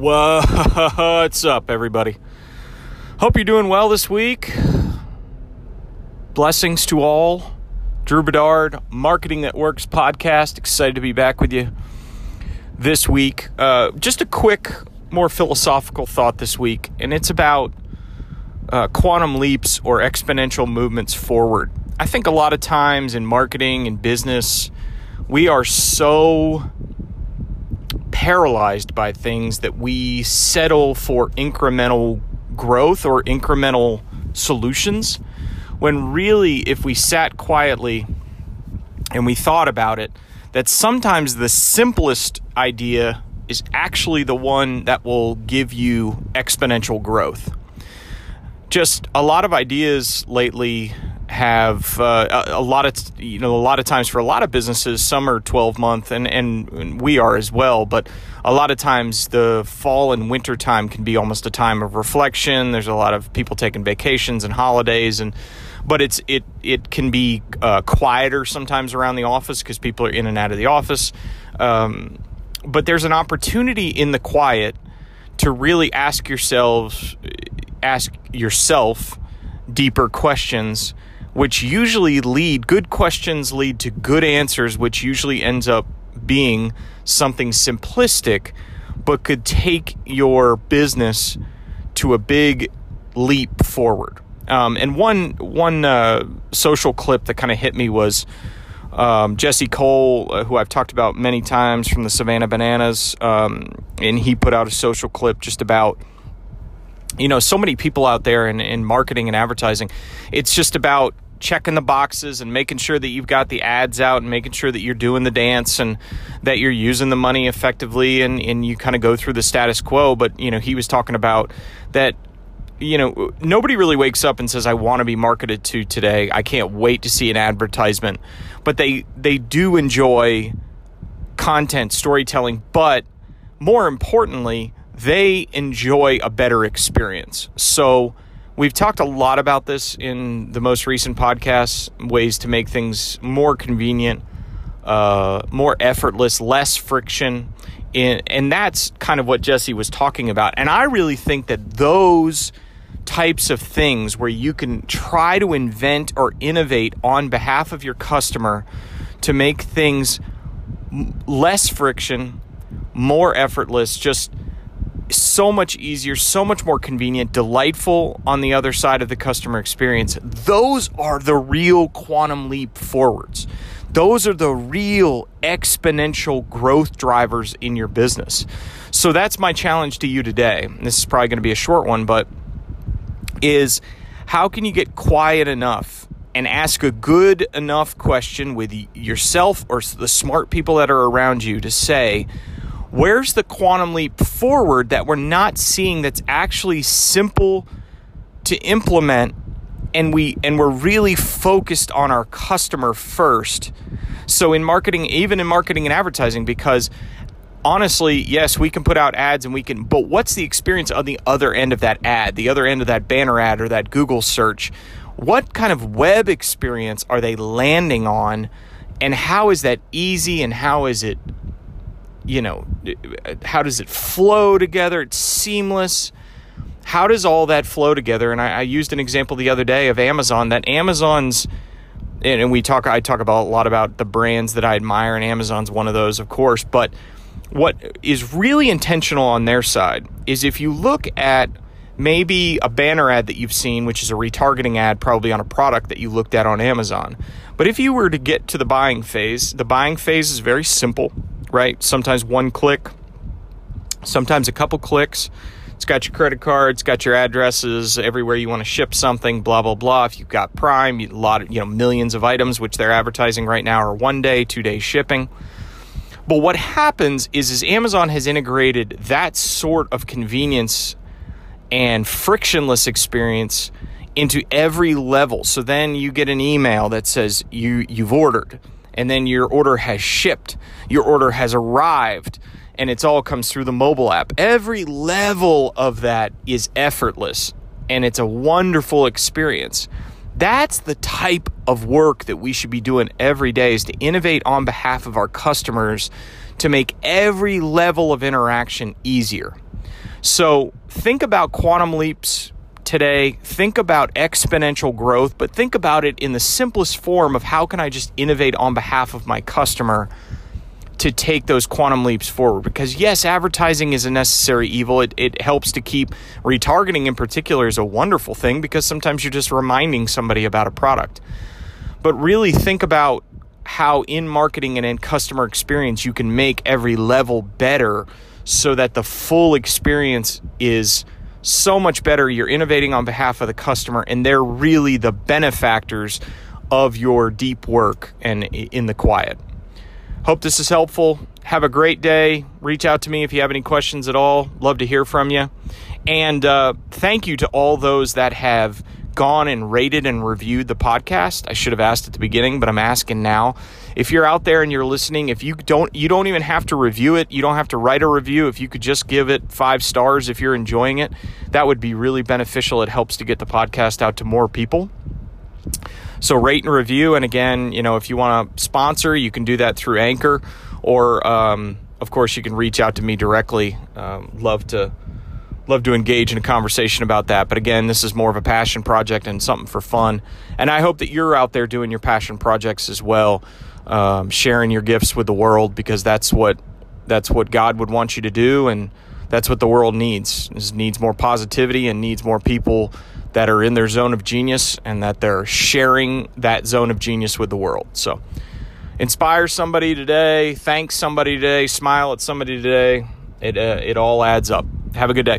What's up, everybody? Hope you're doing well this week. Blessings to all. Drew Bedard, Marketing That Works podcast. Excited to be back with you this week. Uh, just a quick, more philosophical thought this week, and it's about uh, quantum leaps or exponential movements forward. I think a lot of times in marketing and business, we are so paralyzed by things that we settle for incremental growth or incremental solutions when really if we sat quietly and we thought about it that sometimes the simplest idea is actually the one that will give you exponential growth. Just a lot of ideas lately have uh, a, lot of you know a lot of times for a lot of businesses some are 12 month and, and we are as well but a lot of times the fall and winter time can be almost a time of reflection. There's a lot of people taking vacations and holidays and but it's it it can be uh, quieter sometimes around the office because people are in and out of the office. Um, but there's an opportunity in the quiet to really ask yourselves ask yourself deeper questions which usually lead good questions lead to good answers which usually ends up being something simplistic but could take your business to a big leap forward. Um, and one one uh, social clip that kind of hit me was um, Jesse Cole, uh, who I've talked about many times from the Savannah Bananas, um, and he put out a social clip just about you know, so many people out there in, in marketing and advertising. It's just about checking the boxes and making sure that you've got the ads out and making sure that you're doing the dance and that you're using the money effectively and, and you kind of go through the status quo. But, you know, he was talking about that, you know, nobody really wakes up and says, I want to be marketed to today. I can't wait to see an advertisement. But they they do enjoy content, storytelling, but more importantly, they enjoy a better experience. So, we've talked a lot about this in the most recent podcasts ways to make things more convenient, uh, more effortless, less friction. In, and that's kind of what Jesse was talking about. And I really think that those types of things where you can try to invent or innovate on behalf of your customer to make things less friction, more effortless, just so much easier, so much more convenient, delightful on the other side of the customer experience. Those are the real quantum leap forwards. Those are the real exponential growth drivers in your business. So that's my challenge to you today. This is probably going to be a short one, but is how can you get quiet enough and ask a good enough question with yourself or the smart people that are around you to say, Where's the quantum leap forward that we're not seeing that's actually simple to implement and we and we're really focused on our customer first. So in marketing, even in marketing and advertising because honestly, yes, we can put out ads and we can, but what's the experience on the other end of that ad, the other end of that banner ad or that Google search? What kind of web experience are they landing on? And how is that easy and how is it you know, how does it flow together? It's seamless. How does all that flow together? And I, I used an example the other day of Amazon. That Amazon's and we talk I talk about a lot about the brands that I admire and Amazon's one of those of course but what is really intentional on their side is if you look at maybe a banner ad that you've seen which is a retargeting ad probably on a product that you looked at on Amazon but if you were to get to the buying phase the buying phase is very simple right? Sometimes one click, sometimes a couple clicks. It's got your credit card, it's got your addresses everywhere you want to ship something, blah blah blah. If you've got Prime, a lot of you know millions of items which they're advertising right now are one day, two day shipping. But what happens is, is Amazon has integrated that sort of convenience and frictionless experience into every level. So then you get an email that says you you've ordered and then your order has shipped, your order has arrived, and it's all comes through the mobile app. Every level of that is effortless and it's a wonderful experience. That's the type of work that we should be doing every day is to innovate on behalf of our customers to make every level of interaction easier. So think about quantum leaps today. Think about exponential growth, but think about it in the simplest form of how can I just innovate on behalf of my customer to take those quantum leaps forward. Because yes, advertising is a necessary evil. It, it helps to keep retargeting in particular is a wonderful thing because sometimes you're just reminding somebody about a product. But really think about how in marketing and in customer experience you can make every level better so that the full experience is so much better. You're innovating on behalf of the customer, and they're really the benefactors of your deep work and in the quiet. Hope this is helpful. Have a great day. Reach out to me if you have any questions at all. Love to hear from you. And uh, thank you to all those that have gone and rated and reviewed the podcast. I should have asked at the beginning, but I'm asking now. If you're out there and you're listening, if you don't you don't even have to review it, you don't have to write a review. If you could just give it 5 stars if you're enjoying it, that would be really beneficial. It helps to get the podcast out to more people. So rate and review and again, you know, if you want to sponsor, you can do that through Anchor or um, of course you can reach out to me directly. Um, love to love to engage in a conversation about that. But again, this is more of a passion project and something for fun. And I hope that you're out there doing your passion projects as well, um, sharing your gifts with the world because that's what that's what God would want you to do, and that's what the world needs. It needs more positivity and needs more people that are in their zone of genius and that they're sharing that zone of genius with the world. So. Inspire somebody today, thank somebody today, smile at somebody today. It, uh, it all adds up. Have a good day.